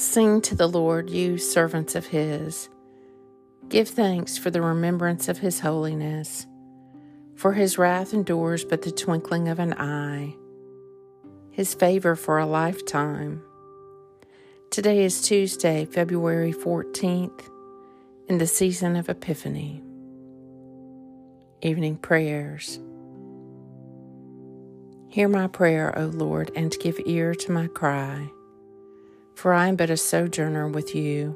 Sing to the Lord, you servants of his. Give thanks for the remembrance of his holiness. For his wrath endures but the twinkling of an eye, his favor for a lifetime. Today is Tuesday, February 14th, in the season of Epiphany. Evening Prayers. Hear my prayer, O Lord, and give ear to my cry. For I am but a sojourner with you,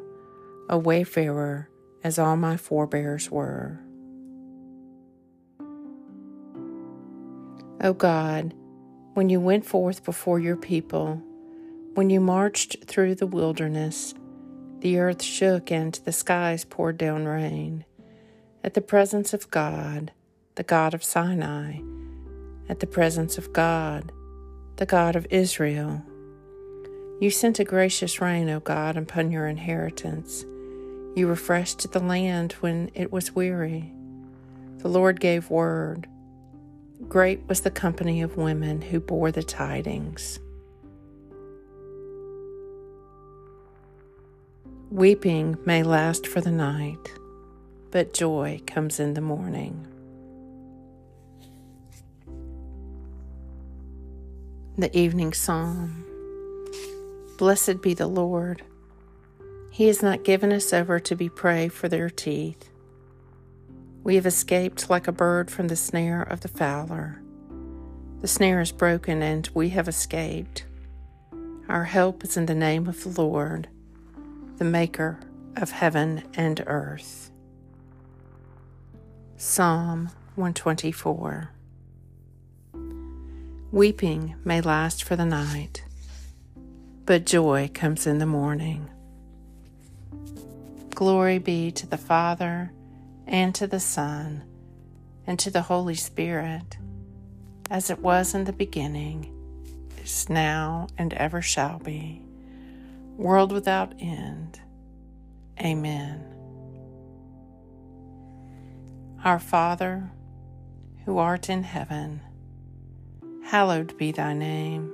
a wayfarer, as all my forebears were. O God, when you went forth before your people, when you marched through the wilderness, the earth shook and the skies poured down rain. At the presence of God, the God of Sinai, at the presence of God, the God of Israel, you sent a gracious rain, O God, upon your inheritance. You refreshed the land when it was weary. The Lord gave word. Great was the company of women who bore the tidings. Weeping may last for the night, but joy comes in the morning. The Evening Psalm Blessed be the Lord. He has not given us over to be prey for their teeth. We have escaped like a bird from the snare of the fowler. The snare is broken and we have escaped. Our help is in the name of the Lord, the Maker of heaven and earth. Psalm 124 Weeping may last for the night, but joy comes in the morning. Glory be to the Father, and to the Son, and to the Holy Spirit, as it was in the beginning, is now, and ever shall be, world without end. Amen. Our Father, who art in heaven, hallowed be thy name.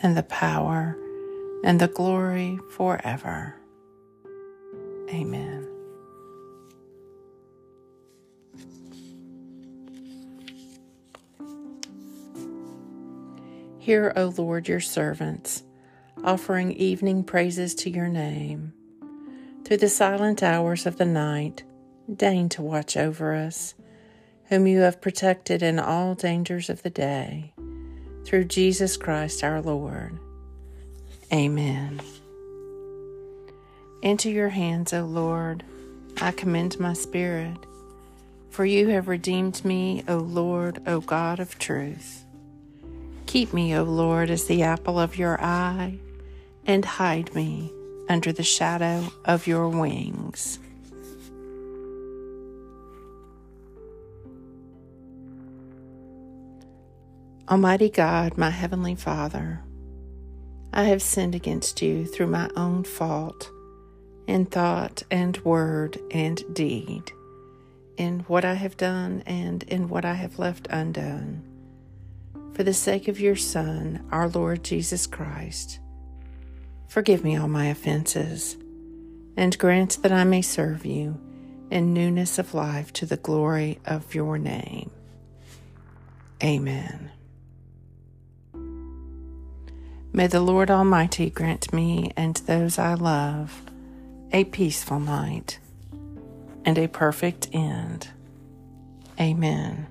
and the power and the glory forever. Amen. Hear, O Lord, your servants, offering evening praises to your name. Through the silent hours of the night, deign to watch over us, whom you have protected in all dangers of the day. Through Jesus Christ our Lord. Amen. Into your hands, O Lord, I commend my spirit. For you have redeemed me, O Lord, O God of truth. Keep me, O Lord, as the apple of your eye, and hide me under the shadow of your wings. Almighty God, my Heavenly Father, I have sinned against you through my own fault in thought and word and deed, in what I have done and in what I have left undone. For the sake of your Son, our Lord Jesus Christ, forgive me all my offenses, and grant that I may serve you in newness of life to the glory of your name. Amen. May the Lord Almighty grant me and those I love a peaceful night, and a perfect end. Amen.